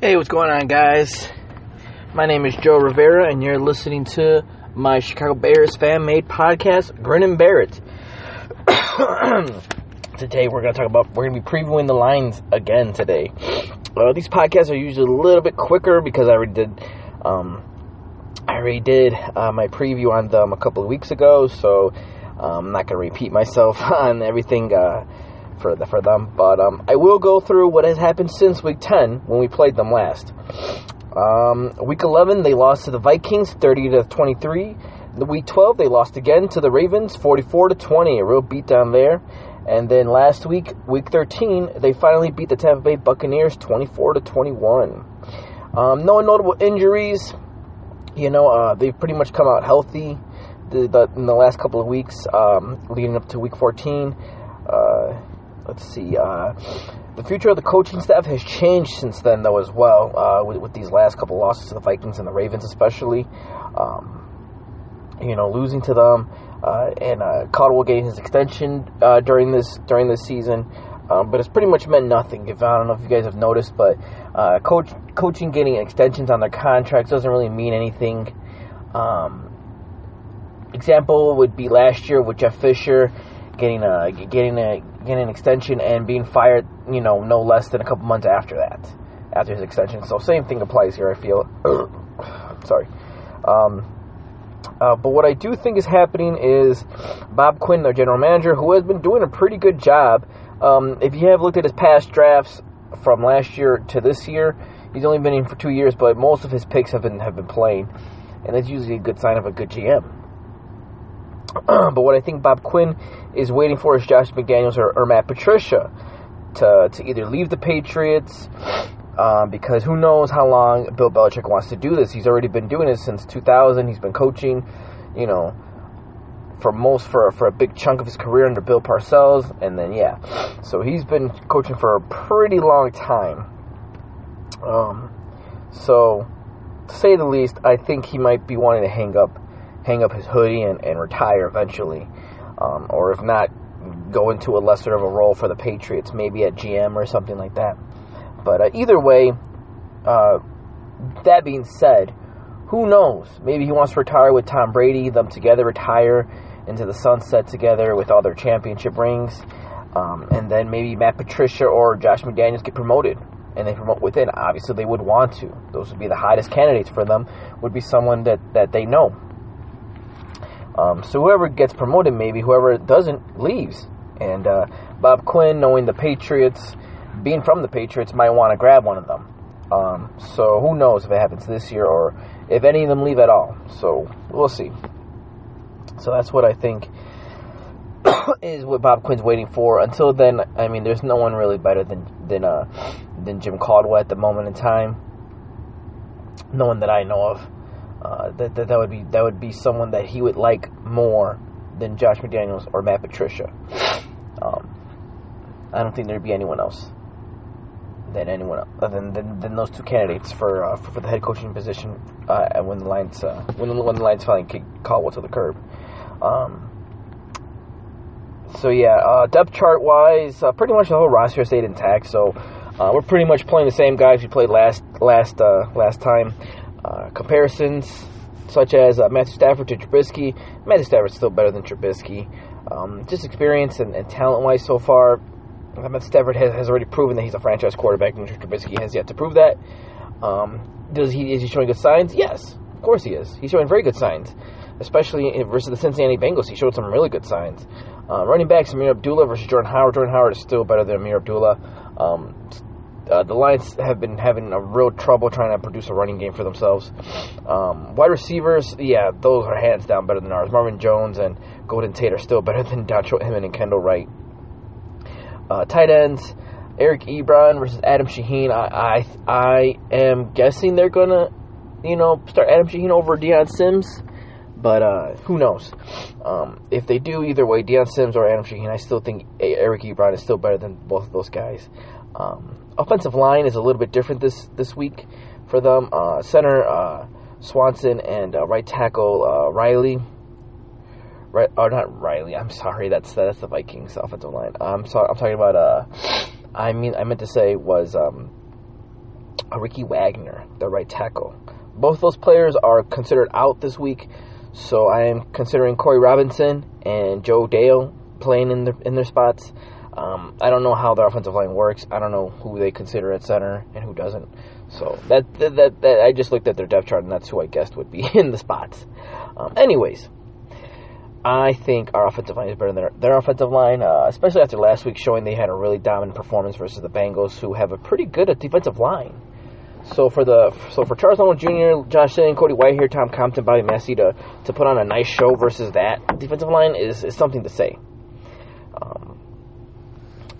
Hey, what's going on, guys? My name is Joe Rivera, and you're listening to my Chicago Bears fan made podcast, Grin and Bear It. today, we're going to talk about, we're going to be previewing the Lions again today. Uh, these podcasts are usually a little bit quicker because I already did, um, I already did uh, my preview on them a couple of weeks ago, so um, I'm not going to repeat myself on everything. Uh, for the, for them. But um, I will go through what has happened since week 10 when we played them last. Um, week 11 they lost to the Vikings 30 to 23. The week 12 they lost again to the Ravens 44 to 20, a real beatdown there. And then last week, week 13, they finally beat the Tampa Bay Buccaneers 24 to 21. Um, no notable injuries. You know, uh, they've pretty much come out healthy the, the, in the last couple of weeks, um, leading up to week 14. Uh, let's see. Uh, the future of the coaching staff has changed since then, though, as well, uh, with, with, these last couple losses to the Vikings and the Ravens, especially. Um, you know, losing to them, uh, and uh, Caldwell getting his extension uh, during this during this season. Um, but it's pretty much meant nothing. If I don't know if you guys have noticed, but uh, coach coaching getting extensions on their contracts doesn't really mean anything. Um, example would be last year with Jeff Fisher getting a getting a getting an extension and being fired, you know, no less than a couple months after that, after his extension. So same thing applies here. I feel. Sorry. Um, uh, but what I do think is happening is Bob Quinn, their general manager, who has been doing a pretty good job. Um, if you have looked at his past drafts from last year to this year, he's only been in for two years, but most of his picks have been have been playing, and that's usually a good sign of a good GM. but what I think Bob Quinn is waiting for is Josh McDaniels or, or Matt Patricia to, to either leave the Patriots um, because who knows how long Bill Belichick wants to do this. He's already been doing this since 2000. He's been coaching, you know, for most for for a big chunk of his career under Bill Parcells, and then yeah, so he's been coaching for a pretty long time. Um, so to say the least, I think he might be wanting to hang up hang up his hoodie and, and retire eventually. Um, or if not, go into a lesser of a role for the Patriots, maybe at GM or something like that. But uh, either way, uh, that being said, who knows? Maybe he wants to retire with Tom Brady, them together retire into the sunset together with all their championship rings. Um, and then maybe Matt Patricia or Josh McDaniels get promoted and they promote within. Obviously, they would want to. Those would be the hottest candidates for them, would be someone that, that they know. Um, so whoever gets promoted, maybe whoever doesn't leaves. And uh, Bob Quinn, knowing the Patriots, being from the Patriots, might want to grab one of them. Um, so who knows if it happens this year or if any of them leave at all. So we'll see. So that's what I think is what Bob Quinn's waiting for. Until then, I mean, there's no one really better than than uh, than Jim Caldwell at the moment in time. No one that I know of. Uh, that, that that would be that would be someone that he would like more than Josh McDaniels or Matt Patricia. Um, I don't think there'd be anyone else than anyone other than, than, than those two candidates for, uh, for, for the head coaching position uh, when the Lions uh, when the, when the Lions finally kick Caldwell to the curb. Um, so yeah, uh, depth chart wise, uh, pretty much the whole roster stayed intact. So we're pretty much playing the same guys we played last last last time. Uh, comparisons such as uh, Matthew Stafford to Trubisky. Matthew Stafford's still better than Trubisky. Um, just experience and, and talent-wise so far, Matthew Stafford has, has, already proven that he's a franchise quarterback, and Trubisky has yet to prove that. Um, does he is he showing good signs? Yes, of course he is. He's showing very good signs, especially versus the Cincinnati Bengals. He showed some really good signs. Uh, running backs, Ameer Abdullah versus Jordan Howard. Jordan Howard is still better than Ameer Abdullah. Um, uh, the Lions have been having a real trouble trying to produce a running game for themselves. Um, wide receivers, yeah, those are hands down better than ours. Marvin Jones and Golden Tate are still better than Dontrelle Inman and Kendall Wright. Uh, tight ends, Eric Ebron versus Adam Shaheen. I, I, I am guessing they're gonna, you know, start Adam Shaheen over Dion Sims, but uh, who knows? Um, if they do, either way, Dion Sims or Adam Shaheen, I still think Eric Ebron is still better than both of those guys. Um, offensive line is a little bit different this this week for them. Uh, center uh, Swanson and uh, right tackle uh, Riley. Right, or not Riley. I'm sorry. That's that's the Vikings offensive line. I'm sorry. I'm talking about. Uh, I mean, I meant to say was um, Ricky Wagner, the right tackle. Both those players are considered out this week, so I am considering Corey Robinson and Joe Dahl playing in their in their spots. Um, I don't know how their offensive line works. I don't know who they consider at center and who doesn't. So that that, that, that I just looked at their depth chart and that's who I guessed would be in the spots. Um, anyways, I think our offensive line is better than their, their offensive line, uh, especially after last week showing they had a really dominant performance versus the Bengals, who have a pretty good defensive line. So for the so for Charles Leno Jr., Josh Allen, Cody Whitehair, Tom Compton, Bobby Massie to to put on a nice show versus that defensive line is, is something to say.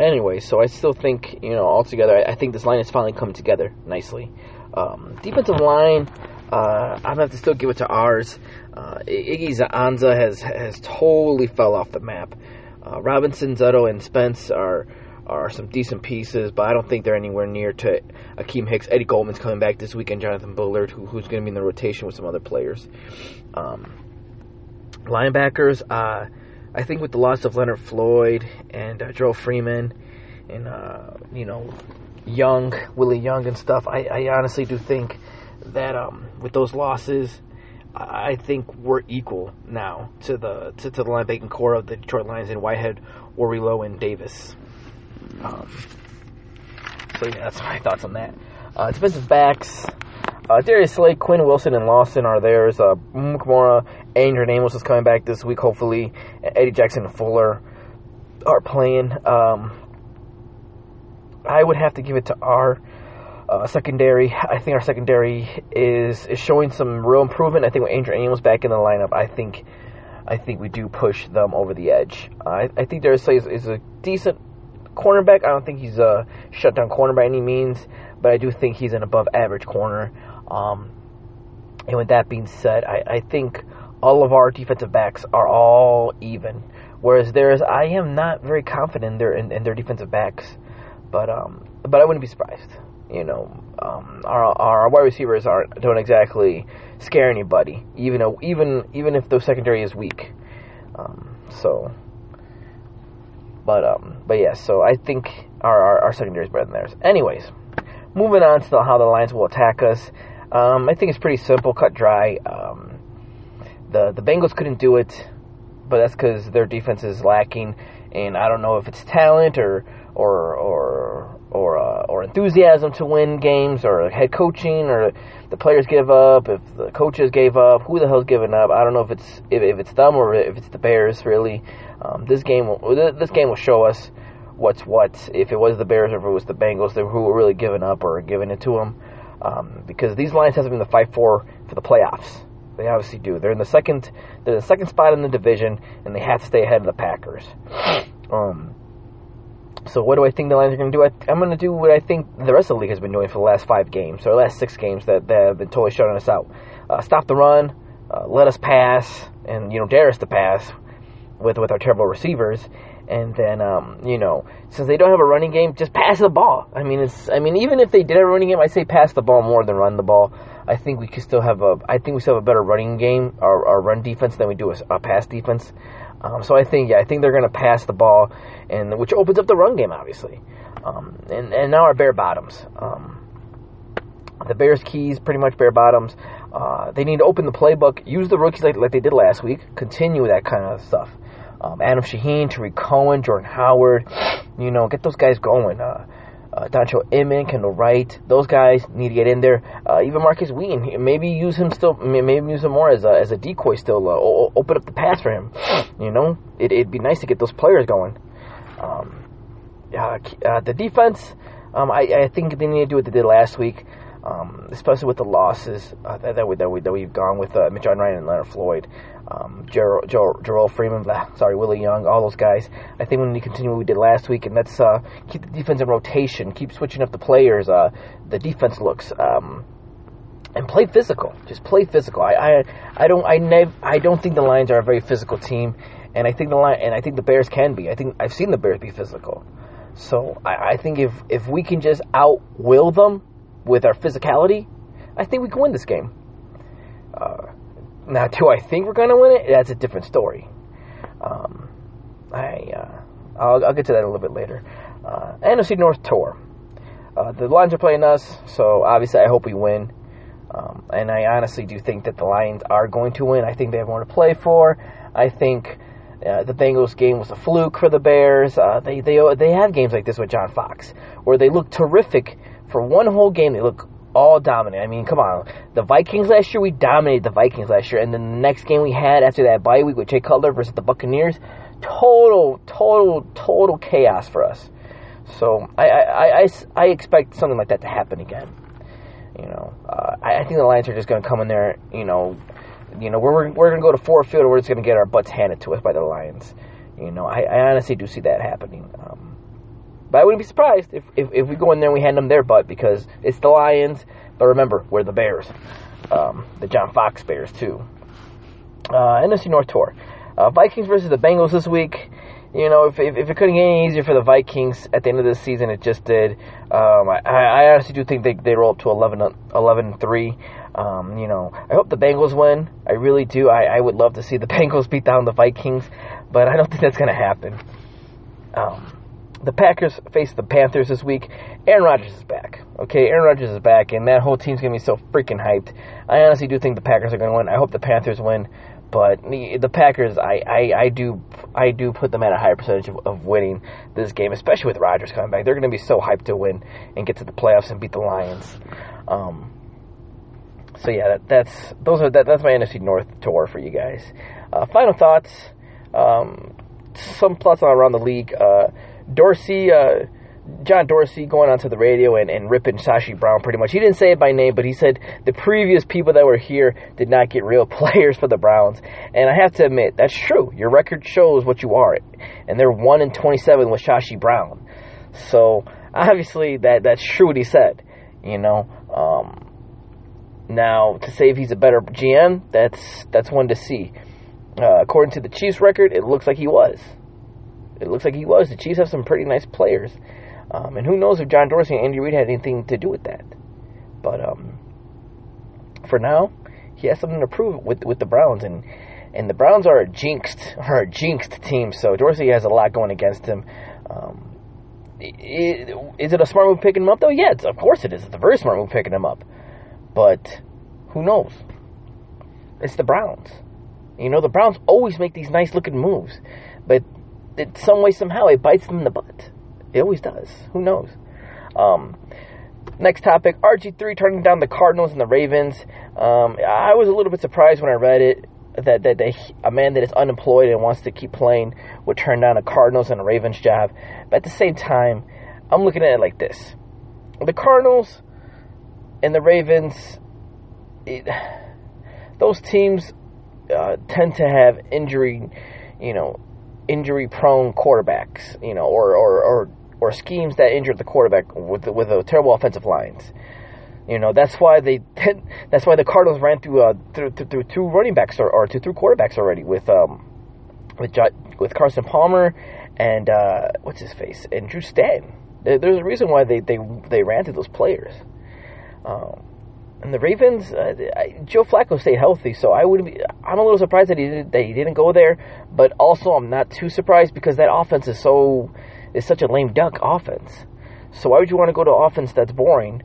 Anyway, so I still think you know altogether, I, I think this line is finally coming together nicely. Um, defensive line, uh, I'm gonna have to still give it to ours. Uh, Ziggy Ansah has has totally fell off the map. Uh, Robinson, Zettel, and Spence are are some decent pieces, but I don't think they're anywhere near to Akiem Hicks. Eddie Goldman's coming back this weekend. Jonathan Bullard, who, who's going to be in the rotation with some other players. Um, linebackers, uh, I think with the loss of Leonard Floyd and uh, Joe Freeman and uh, you know Young, Willie Young, and stuff, I, I honestly do think that um, with those losses. I think we're equal now to the to, to the linebacking corps of the Detroit Lions in Whitehead, Worrilow, and Davis. Um, so yeah, that's my thoughts on that. Uh, defensive backs. Uh, Darius Slay, Quinn Wilson, and Lawson are theirs. Uh, Amukamara, Adrian Amos is coming back this week, hopefully. Eddie Jackson and Fuller are playing. Um, I would have to give it to our uh, secondary. I think our secondary is is showing some real improvement. I think with Adrian Amos back in the lineup, I think I think we do push them over the edge. I, I think Darius Slay is, is a decent cornerback. I don't think he's a shutdown corner by any means, but I do think he's an above average corner. Um, and with that being said, I, I think all of our defensive backs are all even. Whereas there's, I am not very confident in their in, in their defensive backs, but um, but I wouldn't be surprised. You know, um, our our wide receivers aren't don't exactly scare anybody, even even even if the secondary is weak. Um, so but um, but yeah, so I think our, our, our secondary is better than theirs. Anyways, moving on to how the Lions will attack us. Um, I think it's pretty simple, cut dry. Um, the the Bengals couldn't do it, but that's because their defense is lacking, and I don't know if it's talent or or or or uh, or enthusiasm to win games, or head coaching, or the players give up, if the coaches gave up, who the hell's giving up? I don't know if it's if, if it's them or if it's the Bears. Really, um, this game will, this game will show us what's what. If it was the Bears or if it was the Bengals, who were really giving up or giving it to them, um, because these Lions have something the fight for for the playoffs. They obviously do. They're in the second. They're the second spot in the division, and they have to stay ahead of the Packers. Um, so what do I think the Lions are going to do? I, am going to do what I think the rest of the league has been doing for the last five games, or last six games that, that have been totally shutting us out. Uh, stop the run, uh, let us pass, and you know dare us to pass with with our terrible receivers. And then, um, you know, since they don't have a running game, just pass the ball. I mean, it's. I mean, even if they did have a running game, I say pass the ball more than run the ball. I think we could still have a. I think we still have a better running game, our, our run defense, than we do a, a pass defense. Um, so I think, yeah, I think they're going to pass the ball, and which opens up the run game, obviously. Um, and and now our bare bottoms. Um, the Bears' keys, pretty much bare bottoms. Uh, they need to open the playbook, use the rookies like, like they did last week, continue that kind of stuff. Um, Adam Shaheen, Tarik Cohen, Jordan Howard, you know, get those guys going. Uh, uh, Dontrelle Inman, Kendall Wright, those guys need to get in there. Uh, even Markus Wheaton, maybe use him still, maybe use him more as a, as a decoy still. Uh, open up the pass for him. You know, it, would be nice to get those players going. Um, uh, the defense, um, I, I think they need to do what they did last week. Um, especially with the losses uh, that, that, we, that, we, that we've gone with uh, Mitch Unrein and Leonard Floyd um, Jer- Jerrell Freeman, sorry, Willie Young, all those guys. I think we need to continue what we did last week, and that's uh, keep the defense in rotation, keep switching up the players, uh, the defense looks, um, and play physical. Just play physical. I, I, I don't, I nev- I don't think the Lions are a very physical team, and I think the line, and I think the Bears can be. I think I've seen the Bears be physical. So I, I think if if we can just out will them with our physicality, I think we can win this game. Uh, now, do I think we're going to win it? That's a different story. Um, I, uh, I'll, I'll, get to that a little bit later. Uh, NFC North Tour. Uh, the Lions are playing us, so obviously I hope we win. Um, and I honestly do think that the Lions are going to win. I think they have more to play for. I think uh, the Bengals game was a fluke for the Bears. Uh, they they they have games like this with John Fox where they look terrific for one whole game. They look all dominant. I mean, come on. The Vikings last year, we dominated the Vikings last year, and then the next game we had after that bye week with Jay Cutler versus the Buccaneers, total, total, total chaos for us. So I I, I, I expect something like that to happen again. You know, uh, I, I think the Lions are just going to come in there. You know, you know we're we're going to go to Ford Field and we're just going to get our butts handed to us by the Lions. You know, I, I honestly do see that happening. Um, but I wouldn't be surprised if, if, if, we go in there and we hand them their butt because it's the Lions. But remember, we're the Bears, um, the John Fox Bears too. Uh, NFC North tour, uh, Vikings versus the Bengals this week you know, if, if, if, it couldn't get any easier for the Vikings at the end of the season, it just did. Um, I, I honestly do think they, they roll up to 11, 11 3. Um, you know, I hope the Bengals win. I really do. I, I would love to see the Bengals beat down the Vikings, but I don't think that's going to happen. Um, the Packers face the Panthers this week. Aaron Rodgers is back. Okay, Aaron Rodgers is back, and that whole team's to be so freaking hyped. I honestly do think the Packers are to win. I hope the Panthers win. But the, Packers, I, I, I do I do put them at a higher percentage of, of winning this game, especially with Rodgers coming back. They're to be so hyped to win and get to the playoffs and beat the Lions. Um, so yeah, that, that's those are that, that's my NFC North tour for you guys. Uh, final thoughts, um, some thoughts around the league. Uh, Dorsey. Uh, John Dorsey going onto the radio and, and ripping Sashi Brown pretty much. He didn't say it by name, but he said the previous people that were here did not get real players for the Browns. And I have to admit, that's true. Your record shows what you are. And they're 1 in 27 with Sashi Brown. So obviously that that's true what he said. You know, um, now to say if he's a better GM, that's that's one to see. Uh, according to the Chiefs record, it looks like he was. It looks like he was. The Chiefs have some pretty nice players. Um, and who knows if John Dorsey and Andy Reid had anything to do with that. But um, for now, he has something to prove with with the Browns, and and the Browns are a jinxed are a jinxed team. So Dorsey has a lot going against him. Um, it, is it a smart move picking him up though? Yeah, of course it is. It's a very smart move picking him up. But who knows? It's the Browns. You know, the Browns always make these nice looking moves, but in some way somehow it bites them in the butt. It always does. Who knows? Um, next topic RG3 turning down the Cardinals and the Ravens. Um, I was a little bit surprised when I read it that, that they, a man that is unemployed and wants to keep playing would turn down a Cardinals and a Ravens job. But at the same time, I'm looking at it like this the Cardinals and the Ravens, it, those teams uh, tend to have injury, you know, injury prone quarterbacks, you know, or, or, or or schemes that injured the quarterback with with a terrible offensive lines. You know that's why they that's why the Cardinals ran through uh, through, through, two running backs or, or two through quarterbacks already with um with with Carson Palmer and uh, what's his face and Drew Stanton. There's a reason why they they they ran through those players. Um, and the Ravens, uh, Joe Flacco stayed healthy, so I would be. I'm a little surprised that he did, that he didn't go there, but also I'm not too surprised because that offense is so is such a lame duck offense. So why would you want to go to offense that's boring,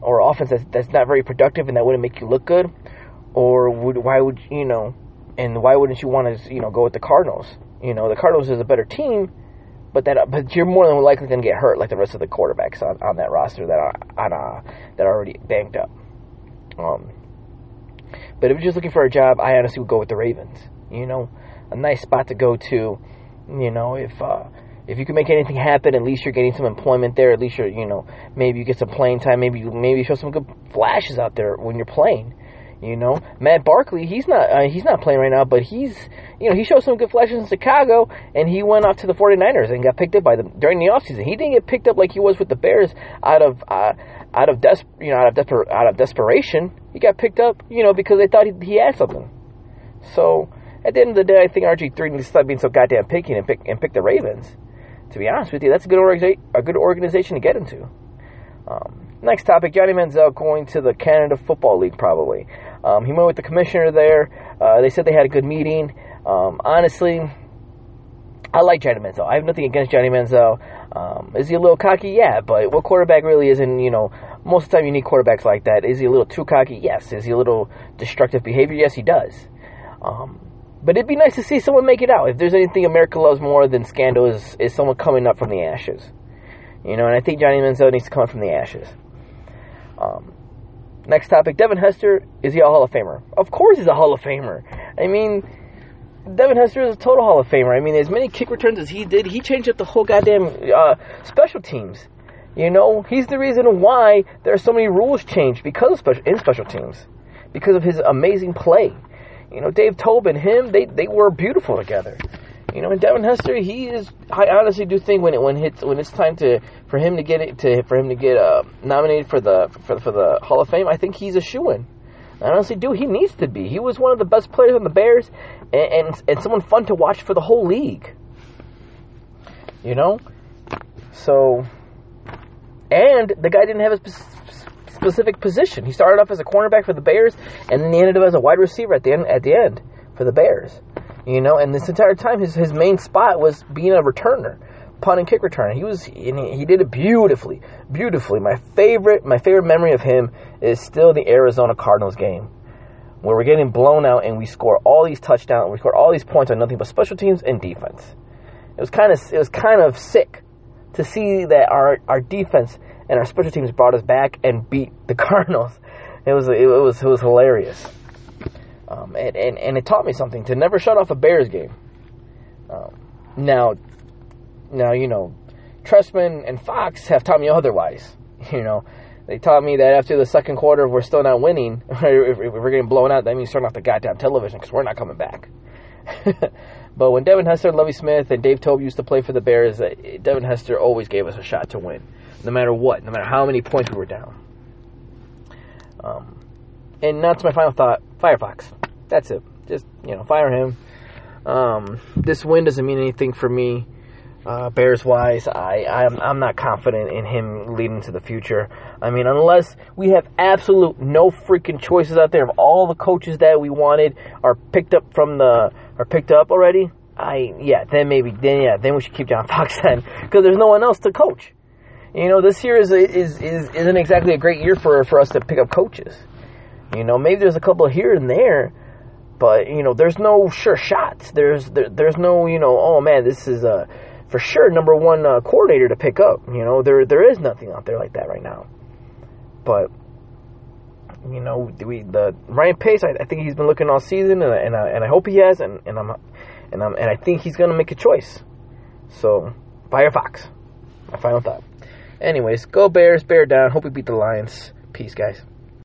or offense that's, that's not very productive and that wouldn't make you look good, or would why would you know, and why wouldn't you want to you know go with the Cardinals? You know the Cardinals is a better team, but that but you're more than likely going to get hurt like the rest of the quarterbacks on, on that roster that are on uh, that are already banged up. Um, but if you're just looking for a job, I honestly would go with the Ravens. You know, a nice spot to go to. You know, if uh, if you can make anything happen, at least you're getting some employment there. At least you're, you know, maybe you get some playing time. Maybe you, maybe show some good flashes out there when you're playing. You know, Matt Barkley, he's not uh, he's not playing right now, but he's you know he showed some good flashes in Chicago, and he went off to the 49ers and got picked up by them during the offseason. He didn't get picked up like he was with the Bears out of uh, out of des- you know out of desper- out of desperation. He got picked up, you know, because they thought he, he had something. So at the end of the day, I think RG three needs to stop being so goddamn picky and pick and pick the Ravens to be honest with you, that's a good organiza- a good organization to get into. Um, next topic: Johnny Manziel going to the Canada Football League. Probably, um, he went with the commissioner there. Uh, they said they had a good meeting. Um, honestly, I like Johnny Manziel. I have nothing against Johnny Manziel. Um, is he a little cocky? Yeah, but what quarterback really isn't, you know, most of the time you need quarterbacks like that. Is he a little too cocky? Yes. Is he a little destructive behavior? Yes, he does. Um, but it'd be nice to see someone make it out. If there's anything America loves more than scandal is, is someone coming up from the ashes. You know, and I think Johnny Manziel needs to come up from the ashes. Um, next topic, Devin Hester, is he a Hall of Famer? Of course he's a Hall of Famer. I mean, Devin Hester is a total Hall of Famer. I mean, as many kick returns as he did, he changed up the whole goddamn uh, special teams. You know, he's the reason why there are so many rules changed because of special in special teams, because of his amazing play. You know, Dave Tobin, him, they they were beautiful together. You know, and Devin Hester, he is. I honestly do think when it when hits when it's time to for him to get it to for him to get uh, nominated for the for for the Hall of Fame, I think he's a shoe in. I honestly do. He needs to be. He was one of the best players on the Bears, and, and, and someone fun to watch for the whole league. You know, so and the guy didn't have a specific position. He started off as a cornerback for the Bears, and then he ended up as a wide receiver at the end. At the end for the Bears, you know. And this entire time, his his main spot was being a returner, punt and kick returner. He was and he, he did it beautifully, beautifully. My favorite my favorite memory of him is still the Arizona Cardinals game where we're getting blown out and we score all these touchdowns, we score all these points on nothing but special teams and defense. It was kind of it was kind of sick to see that our our defense and our special teams brought us back and beat the Cardinals. It was it was it was hilarious. Um, and, and, and it taught me something to never shut off a Bears game. Um, now, now you know, Trestman and Fox have taught me otherwise. You know, they taught me that after the second quarter, if we're still not winning, if, we're getting blown out, that means turn off the goddamn television because we're not coming back. but when Devin Hester, and Lovie Smith, and Dave Toub used to play for the Bears, uh, Devin Hester always gave us a shot to win, no matter what, no matter how many points we were down. Um, and that's my final thought: Firefox. That's it. Just you know, fire him. Um, this win doesn't mean anything for me. Uh, Bears wise, I I'm, I'm not confident in him leading to the future. I mean, unless we have absolute no freaking choices out there of all the coaches that we wanted are picked up from the are picked up already. I yeah, then maybe then yeah, then we should keep John Fox then because there's no one else to coach. You know, this year is is is isn't exactly a great year for for us to pick up coaches. You know, maybe there's a couple here and there, but you know, there's no sure shots. There's there, there's no you know, oh man, this is a for sure number one uh, coordinator to pick up. You know, there there is nothing out there like that right now. But you know, we the Ryan Pace. I, I think he's been looking all season, and, and I, and I hope he has, and, and I'm and I'm and I think he's gonna make a choice. So, Firefox. My final thought. Anyways, go Bears, bear down. Hope we beat the Lions. Peace, guys.